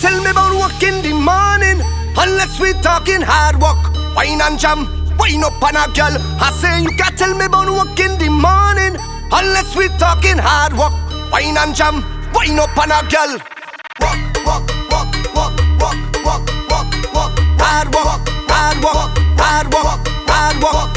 tell me about work in the morning Unless we talking hard work. Wine and jam, wine up on a girl. I say you can't tell me about work in the morning Unless we talking hard work wine and jam, wine up on a girl. Walk, walk, walk, walk, walk, walk, walk, walk. Hard walk, hard walk, hard walk, hard walk.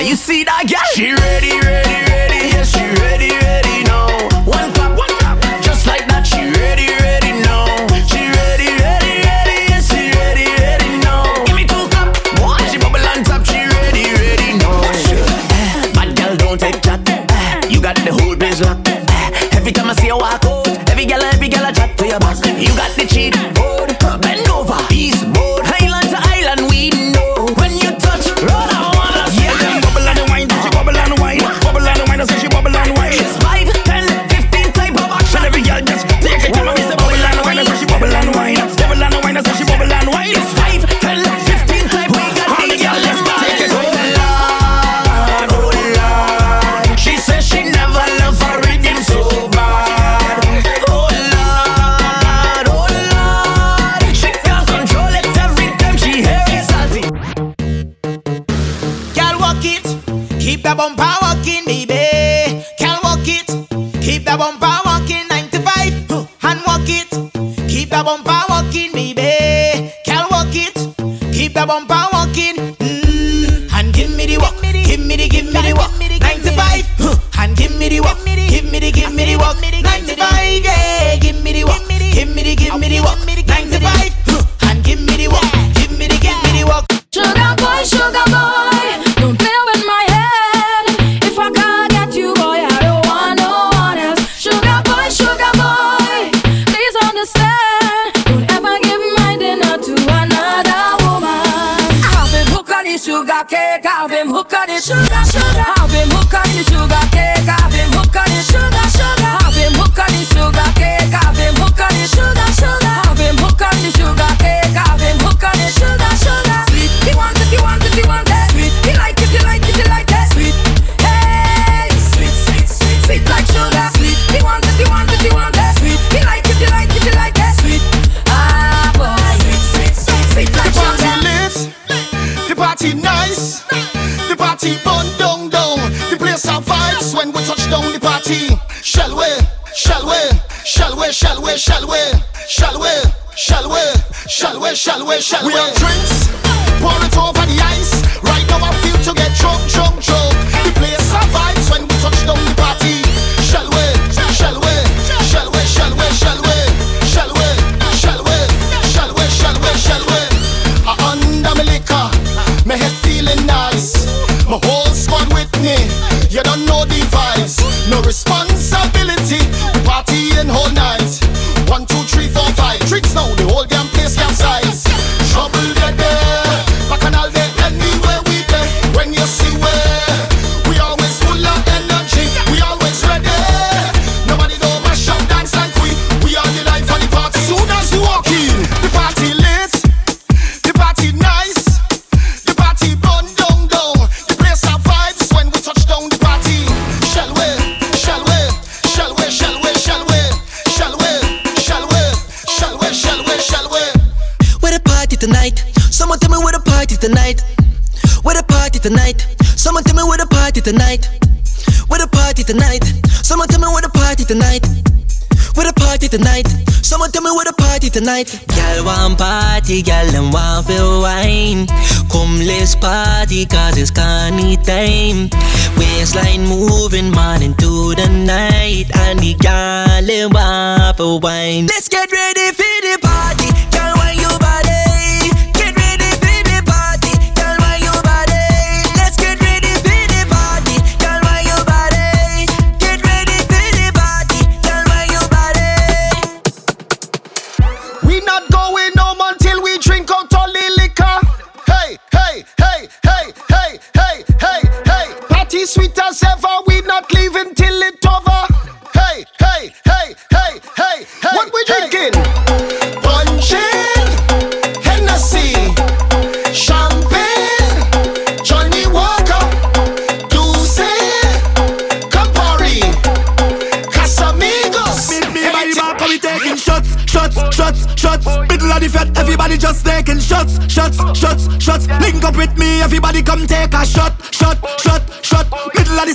You see that girl? She ready, ready, ready. Yeah, she ready. tonight. Gal want party, gal and want feel wine. Come let's party, cause it's Connie time. Waistline moving morning to the night, and the gal and want feel wine. Let's get ready for the party. 18 ans.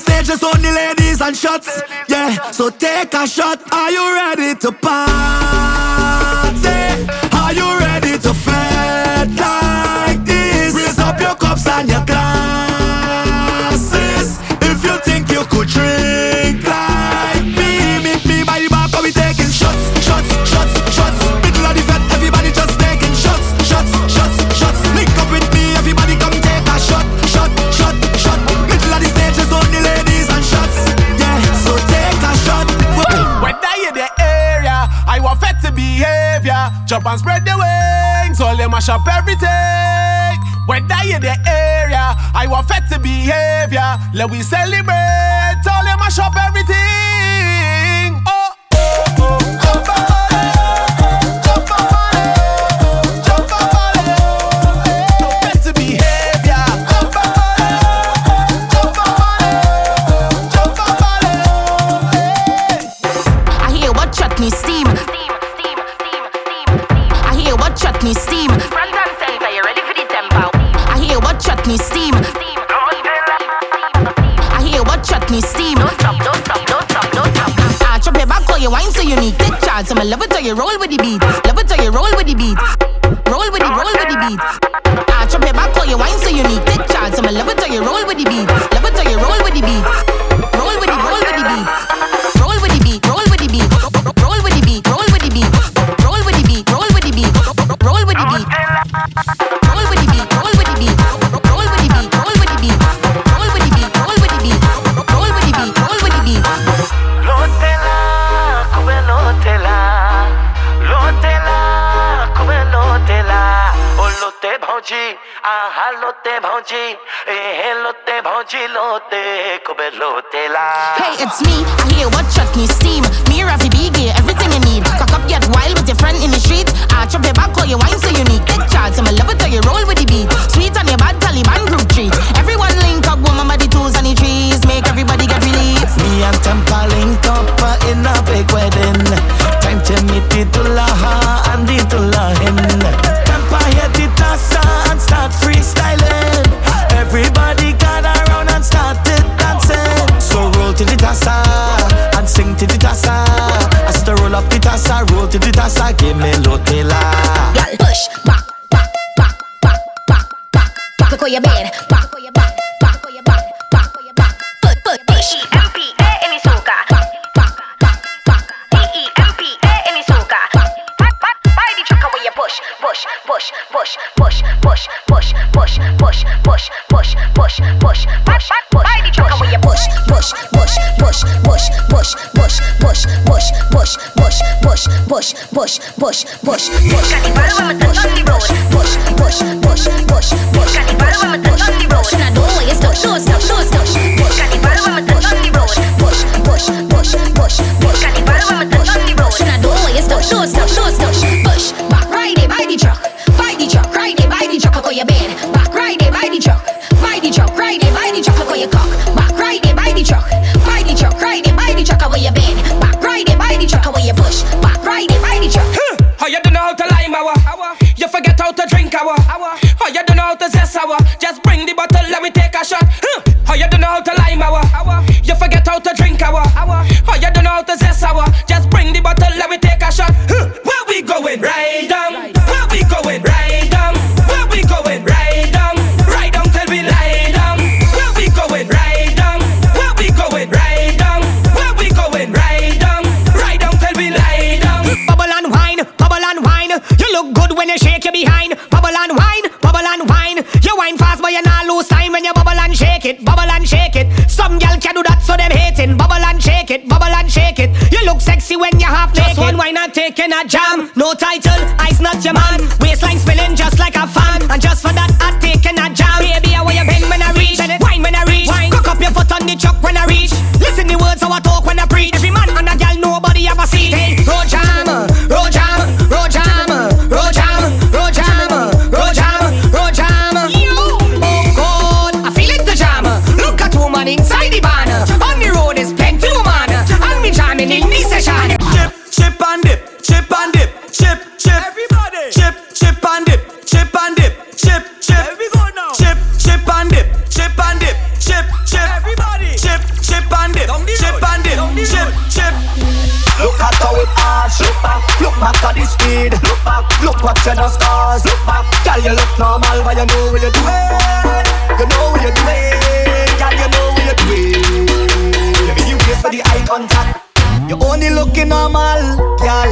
stages only ladies and shots. Yeah, so take a shot. Are you ready to party? everything. When you're the area, I want fat behavior. Let we celebrate. All them mash up everything. Hey, it's me. I hear what you to zest sour. Just bring the bottle, let me take a shot. Huh? Oh, you don't know how to lime our. You forget how to drink our. Oh, you don't know how to zest sour. Just bring the bottle, let me take a shot. Huh? Where we going? Right on. it, bubble and shake it. Some gal can do that, so them hating. Bubble and shake it, bubble and shake it. You look sexy when you half naked. Just one wine and taking a jam. No title, I's not your man. Waistline spilling just like a fan. And just for that, I'm taking a jam. Baby, I want you bend when I reach. Wine when I reach. Wine. Cook up your foot on the chuck when I reach. Listen the words I want arch Look back, look back at the speed. Look back, look what you just caused Look back, girl you look normal But you know what you're doing. You know what you're doing. Girl you know what you're doing. You face for the eye contact. You only looking normal, girl.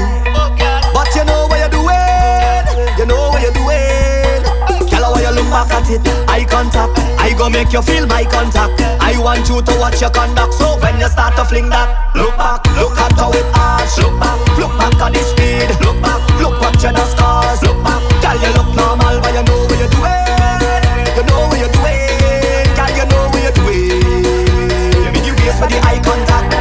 But you know what you're doing. You know what you're doing. Girl why you look back at it? Eye contact. I go make you feel my contact. I want you to watch your conduct. So when you start to fling that Look back, look at how it arch. Look back, look back at the speed. Look back, look what you done scars. Look back, girl you look normal, but you know what you're doing. You know what you're doing, girl you know what you're doing. You In you face with the eye contact.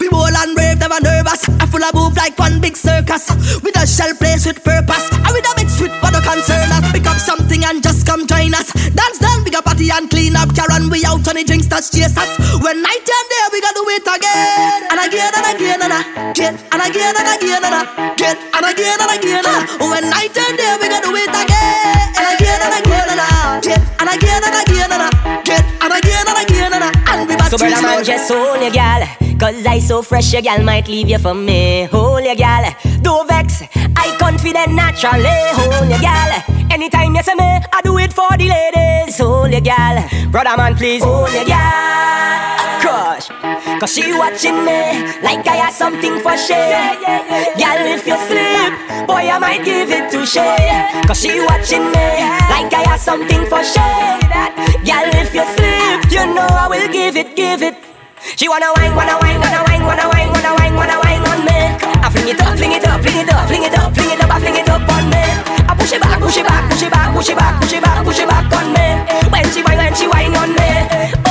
We bold and brave, never nervous. I full of move like one big circus. With a shell place with purpose. And with a mix with what concern us. Pick up something and just come join us. Dance down, big party and clean up. Karen, we out on the drinks that chase us. When night and day, we gotta do it again again and again and I get and again and again and I get and again and again and I when night and day we gonna do it again and again and again and I get and again and again and I and again and again and I and we back so to brother man just hold your gal Cause I so fresh your gal might leave you for me Hold your gal, Don't vex I confident naturally Hold your gal Anytime you see me, I do it for the ladies. Hold your gal, brother man, please. Hold your gal. Cause she watching me like I have something for share. Gal, if you sleep, boy, I might give it to share. Cause she watching me like I have something for share. Gal, if you sleep, you know I will give it, give it. She wanna wine, wanna wine, wanna wine, wanna wine, wanna wine, wanna wine on me. I fling it up, fling it up, fling it up, fling it up, fling it up, I fling it up on me. I push it back, push it back, push it back, push it back, push it back, push it back on me. When she wine, when she wine on me.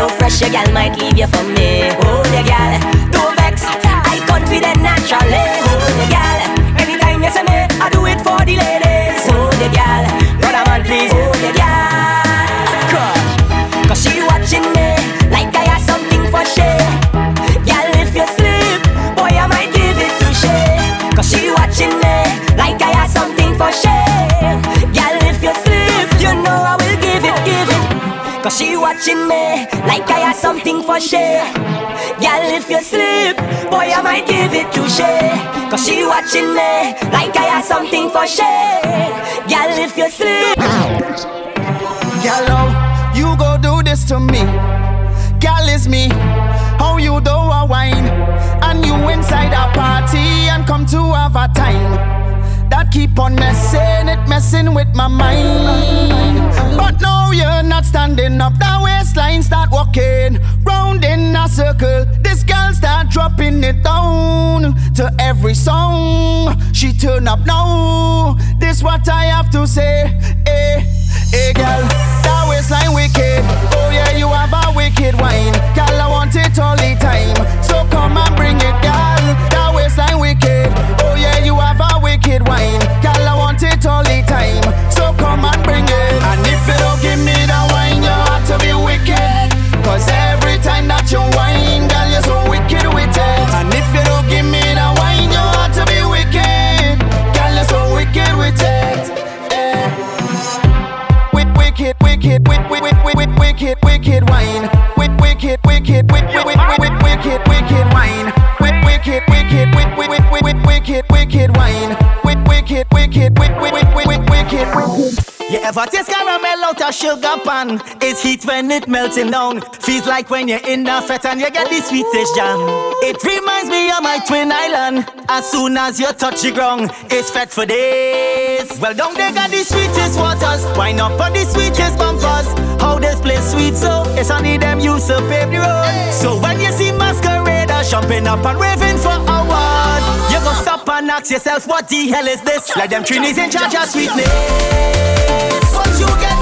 So fresh, your gal might leave you for me. Hold your gal, don't vex. I confident naturally. Hold your gal. Anytime you say me, I do it for the ladies. Something for share. Gal, if you sleep, boy, I might give it to share. Cause she watching me like I have something for share. Gal, if you sleep. Gallo, oh, you go do this to me. Gal is me. How you do a wine? And you inside a party and come to have a time. That keep on messing, it messing with my mind. But now you're not standing up. The waistline start walking round in a circle. This girl start dropping it down to every song. She turn up now. This what I have to say. Hey, hey, girl, that waistline wicked. Oh yeah, you have a wicked wine, girl. I want it all the time. So come and bring it, girl. That waistline wicked. Oh yeah, you have a wicked wine, girl. I want it all the time. So come and bring it. And if you don't give me that wine, you have to be wicked. Cause every time that you whine, girl, you're so wicked with it. And if you don't give me that wine, you have to be wicked. Girl, you're so wicked with it. Wick- Wicked, wicked, wick- wick- wick- wick- wick- wicked, wicked wine. Wick- Wicked, wicked, wick- wick- wick- wick- wick- wicked, wicked wine. Wicked, wicked wine. Wick- Wicked, wicked, wick- wick- wick- wick- wick- wicked, wicked. You ever taste caramel out of sugar pan? It's heat when it melting down. Feels like when you're in the fete and you get the sweetest jam. It reminds me of my twin island. As soon as you touch the ground, it's fed for days. Well, down they got the sweetest waters. Wine up on the sweetest bumpers. How this place sweet so it's only them used to pave the road. So when you see masqueraders jumping up and raving for you go stop and ask yourself, what the hell is this? Like them Trinis in charge of sweetness. Once you get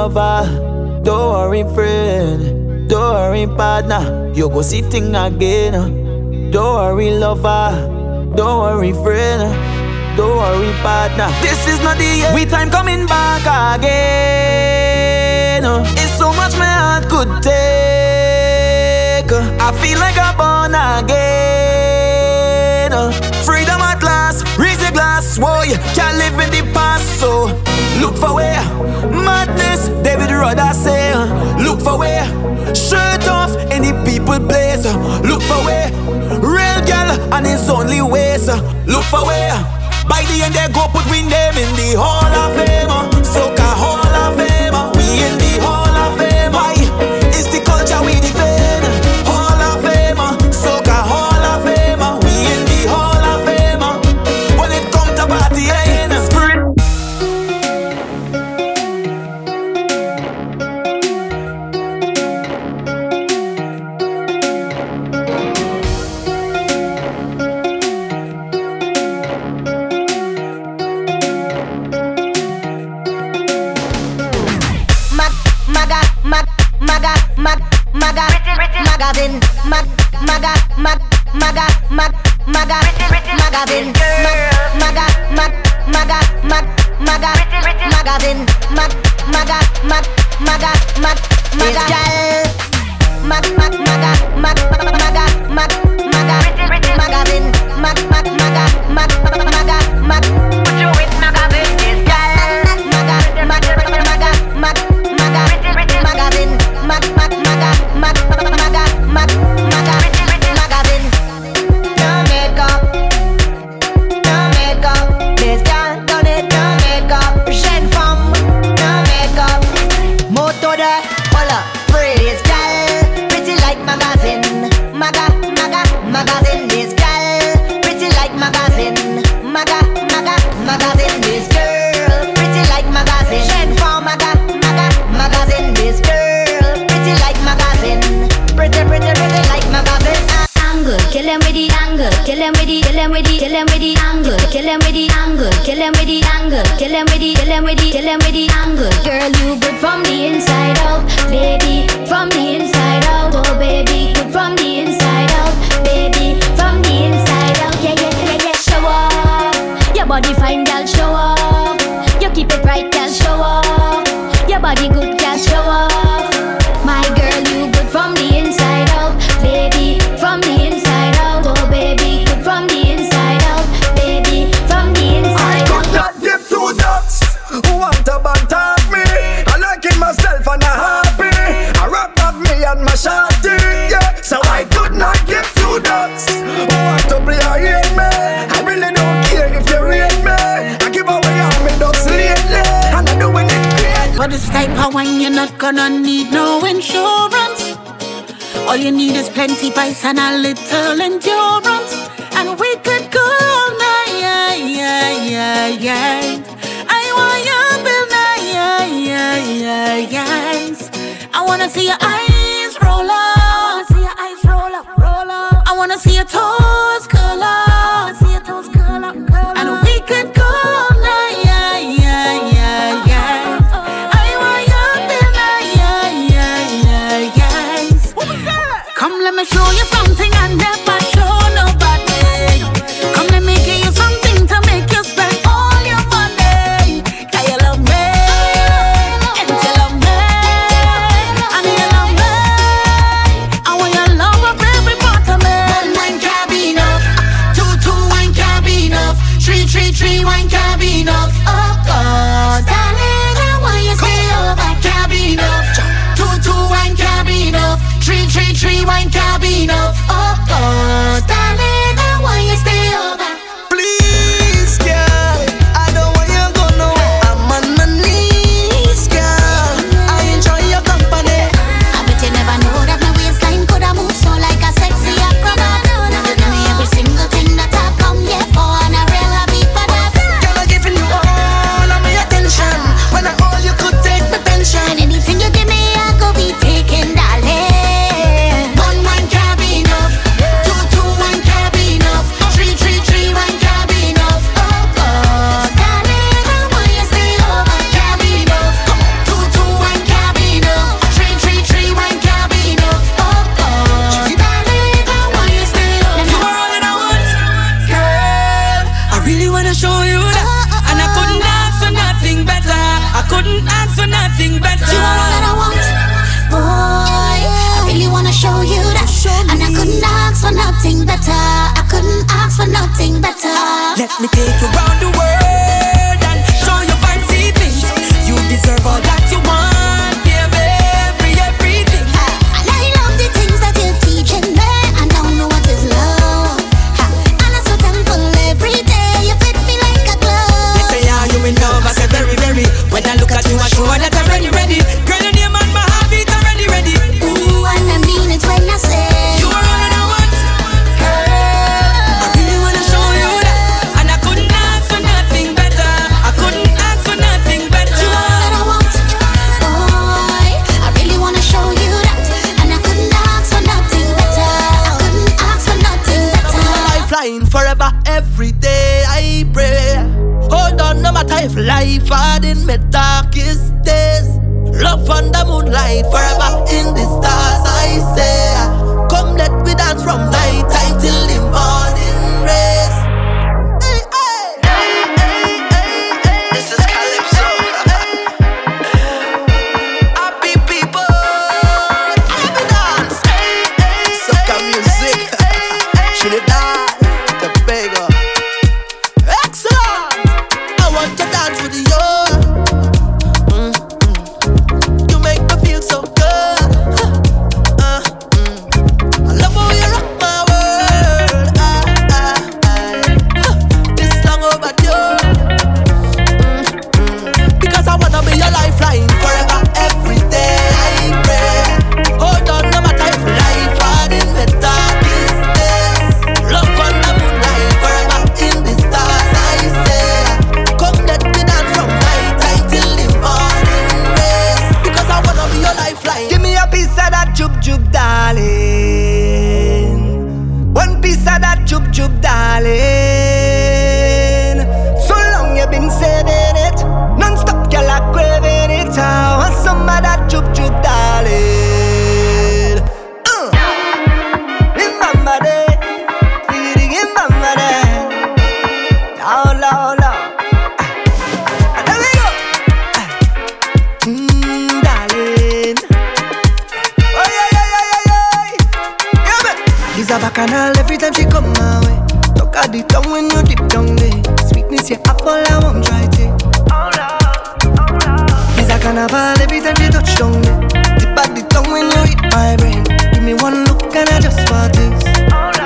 lover. Don't worry, friend. Don't worry, partner. You go sitting again. Uh. Don't worry, lover. Don't worry, friend. Don't worry, partner. This is not the end. We time coming back again. Uh. It's so much my heart could take. Uh. I feel like I'm born again. Freedom at last, raise the glass. Whoa, can't live in the past, so look for where madness. David Rudder say, look for where shirt off any people place. Look for where real girl and his only ways. Look for where by the end they go put we name in the Hall of Fame. All you need is plenty vice and a little endurance. And we could go all night. Yeah, yeah, I want you all night. I wanna see your eyes roll up. I wanna see your eyes roll up, roll up. I wanna see your toes. sing better. Let me take you round the world. She's a bacchanal every time she come my way. Talk at the tongue when you dip down there. Sweetness, your apple, I won't try to. She's a carnival every time she touch down there. Tip at the tongue when you hit my brain. Give me one look and I just want this.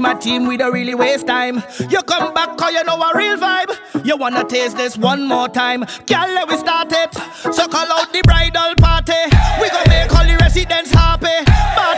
My team, we don't really waste time. You come back, cause you know a real vibe. You wanna taste this one more time. Girl, let we start it. So call out the bridal party. We gon' make all the residents happy. Bartender,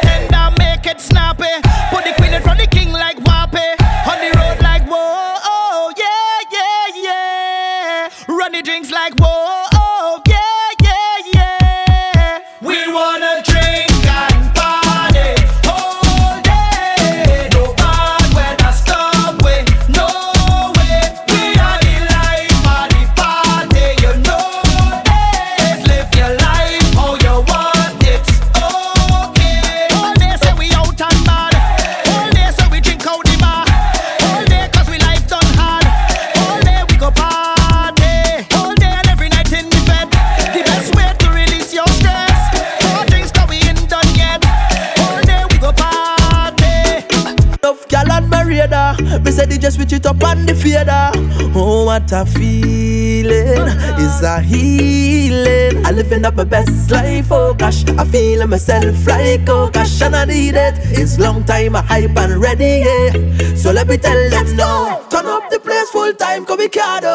a feeling is a healing. I living up my best life, oh gosh. I feel myself like oh gosh, and I need it. It's long time, I hype and ready, yeah. So let me tell Let's them. Turn up the place full time, come Ricardo.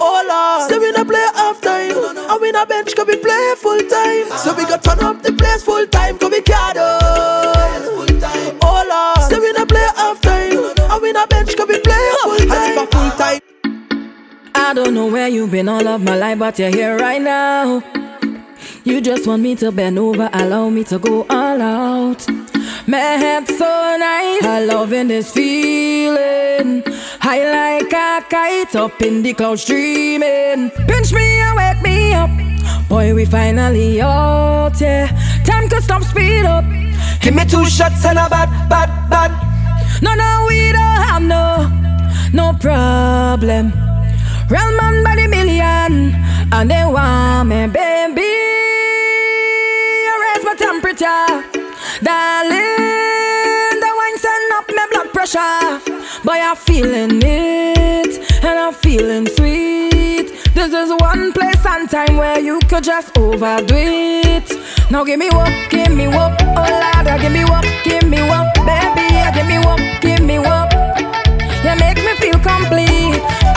Oh Lord, say we not play half time. And we not bench, come we play full time. Ah. So we got turn up the place full time, I don't know where you've been all of my life, but you're here right now. You just want me to bend over, allow me to go all out. My head so nice, I loving this feeling. High like a kite up in the clouds dreaming. Pinch me and wake me up. Boy, we finally out, yeah. Time could stop, speed up. Give me two shots and a bad, bad, bad. No, no, we don't have no, no problem. Real man by the million, and they want me, baby. raise my temperature, darling. The wine send up my blood pressure, but I'm feeling it, and I'm feeling sweet. This is one place and time where you could just overdo it. Now give me what, give me what, oh Lord, give me what, give me what, baby, give me what, give me what. You make me feel complete.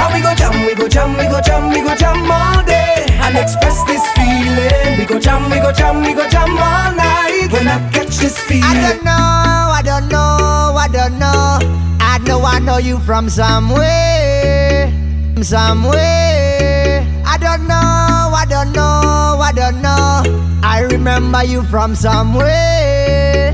And we go jam, we go jam, we go jam, we go jam all day and express this feeling. We go jam, we go jam, we go jam all night when I catch this feeling. I don't know, I don't know, I don't know. I know I know you from somewhere, somewhere. I don't know, I don't know, I don't know. I remember you from somewhere,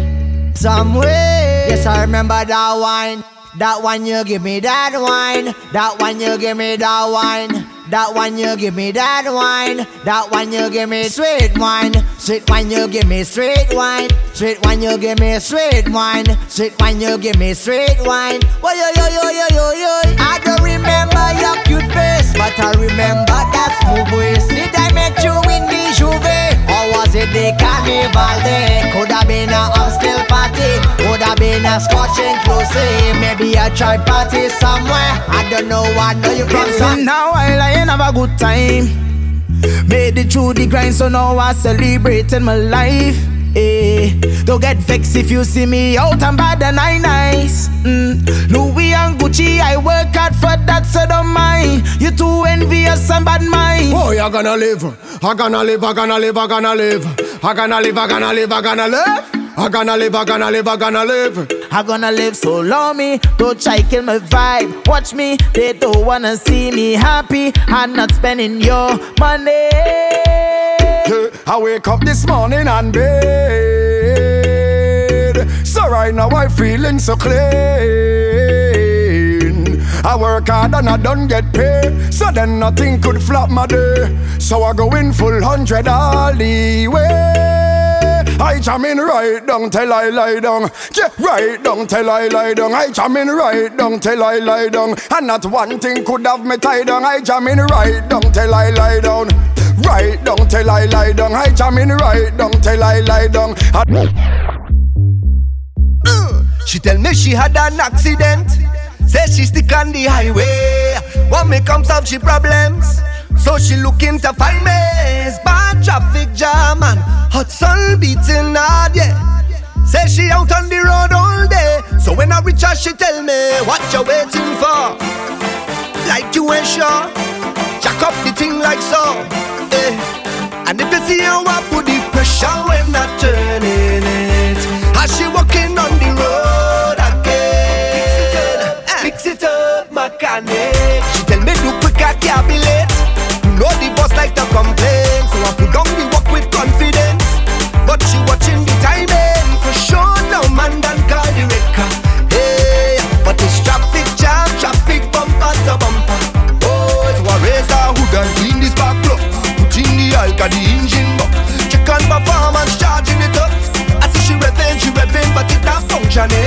somewhere. Yes, I remember that wine. That one you give me that wine. That one you give me that wine. That one you give me that wine. That one you give me sweet wine. Sweet wine you give me sweet wine. Sweet wine you give me sweet wine. Sweet wine you give me sweet wine. Why yo yo yo yo yo yo. I don't remember your cute face, but I remember that smooth waist. Did I met you in the J'ouvert? Or was it the carnival day? Could have been a upscale party. Could have been a scotch inclusive. Maybe a church party somewhere. I don't know. I know you from some. Now I have a good time. Made it through the grind, so now I celebrating my life. Eh, don't get vexed if you see me out and bad and I nice. Mm. Louis and Gucci, I work hard for that, so don't mind. You too envious and bad mind. Boy, I gonna live, I'm gonna live, I gonna live, I gonna live, I gonna live, I gonna live, I gonna live. I gonna live, I gonna live, I gonna live. I gonna live I gonna live so long me, don't try kill my vibe. Watch me, they don't wanna see me happy. I'm not spending your money. I wake up this morning and bed. So right now I'm feeling so clean. I work hard and I don't get paid. So then nothing could flop my day. So I go in full hundred all the way. I jam in right down till I lie down. Yeah, right down till I lie down. I jam in right down till I lie down. And not one thing could have me tied down. I jam in right down till I lie down. Right down till I lie down. I jam in right down till I lie down. She tell me she had an accident. Say she stick on the highway. Want me come solve she problems. So she looking to find me. Bad traffic jam and hot sun beating hard, yeah. Say she out on the road all day. So when I reach her, she tell me, What you waiting for? Like you ain't sure. Jack up the thing like so. Eh. And if you see how I put the pressure when I turning it, in the engine buck. Check on performance, charging it up. I see she revving, she revving, but it not functioning. Eh?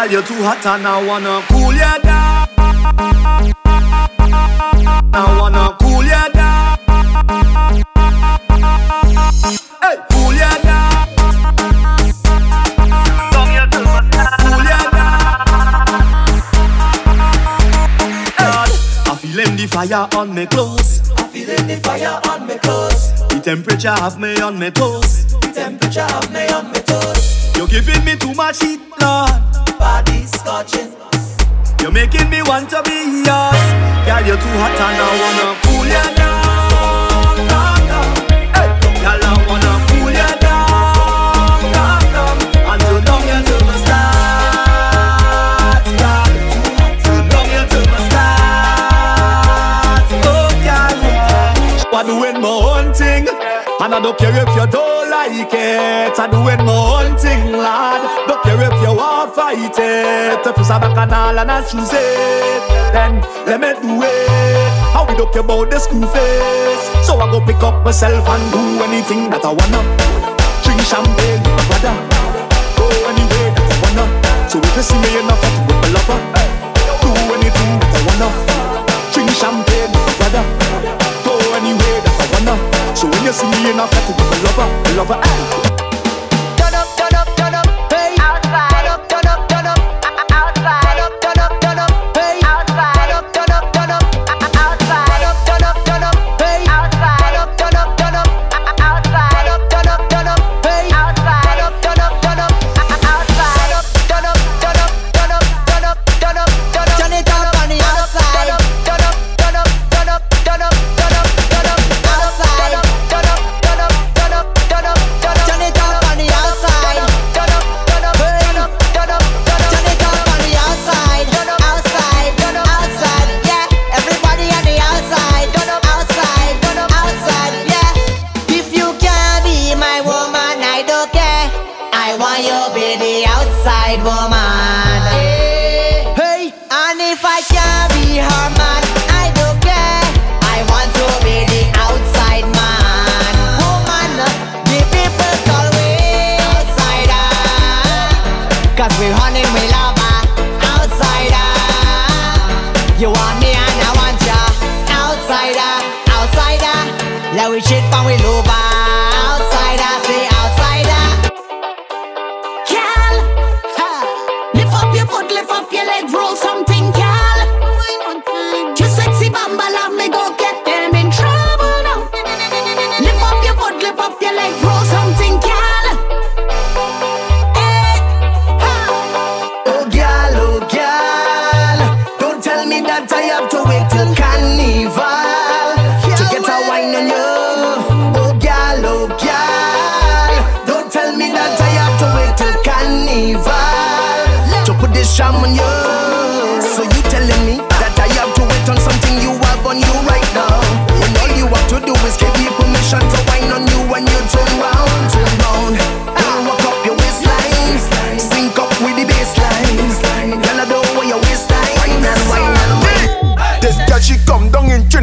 Girl, you're too hot and I wanna cool you down. I wanna cool you down. Hey, cool you down. Come here to my side. Cool you down. Hey. I feeling the fire on me clothes. I feeling the fire on me clothes. The temperature have me on me toes. The temperature have me on me toes. You're giving me too much heat, Lord body scorching. You're making me want to be yours. Girl, you're too hot and I wanna cool you down, down, down. Hey. Girl, I wanna cool you down, down, down. And turn down your thermostat, girl. Turn down your thermostat, oh girl. I doing my own thing, and I don't care if you don't like it. I doing my own thing, lad. Don't care if you want fight it. If it's a bacchanal and a choose it, then let me do it. How we don't care about the school fees? So I go pick up myself and do anything that I wanna. Drink champagne with my brother. Go anywhere that I wanna. So if you see me in a fight with my lover, do anything that I wanna. Drink champagne with my brother. Go anywhere that I wanna. So when you see me in a fight with my lover, my lover, hey.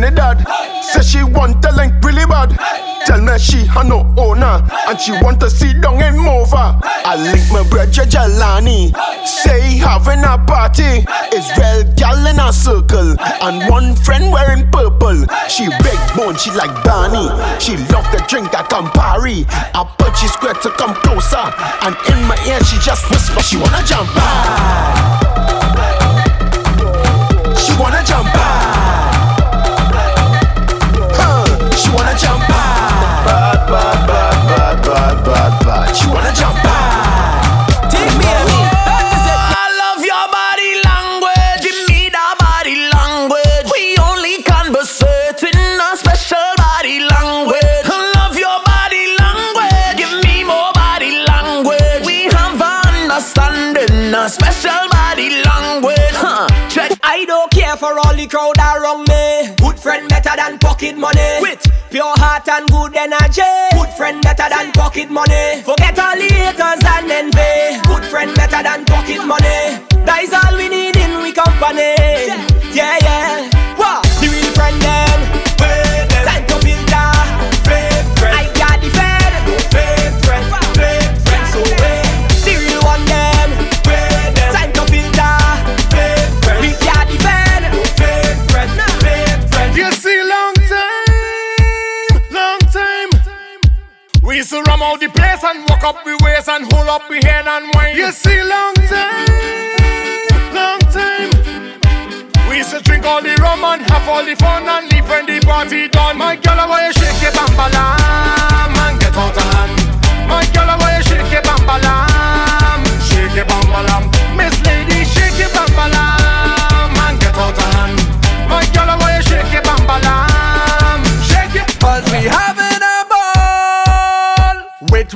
the dad. Say she want the link really bad. Tell me she had no owner and she want to see dung and move her. I link my brother Jalani. Say having a party. Israel gal in a circle and one friend wearing purple. She big bone, she like Barney. She love the drink at Campari. I put she square to come closer and in my ear she just whisper she wanna jump high. She wanna jump high. wanna jump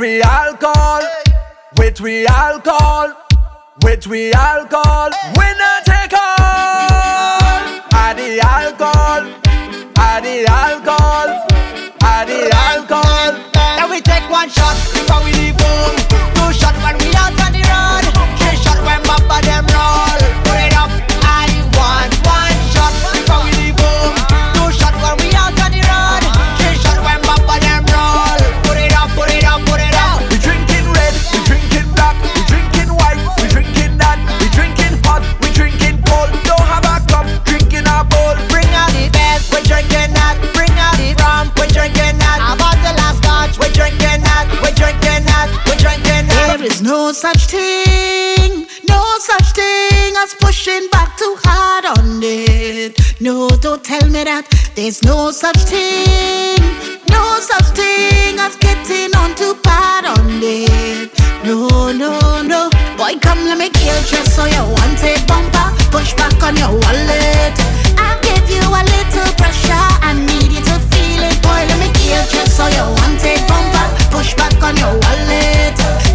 we alcohol, with we alcohol, with we alcohol. We not take all. Add the alcohol, add the alcohol, add the alcohol. Then we take one shot before we leave home. Two shot when we out on the road. Three shot when Papa them roll. Put it up, I want one shot before we leave. There is no such thing, no such thing as pushing back too hard on it. No, don't tell me that there's no such thing, no such thing as getting on too bad on it. No, no, no. Boy, come let me kill just so you want it bumper. Push back on your wallet. I give you a little pressure. I need you to feel it. Boy, let me kill just so you want it bumper. Push back on your wallet.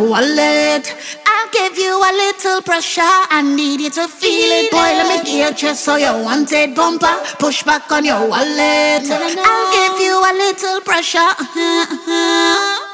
wallet. I'll give you a little pressure. I need you to feel it, boy. Let me get chest. so you want it. Bumper, push back on your wallet. I'll give you a little pressure. Uh-huh, uh-huh.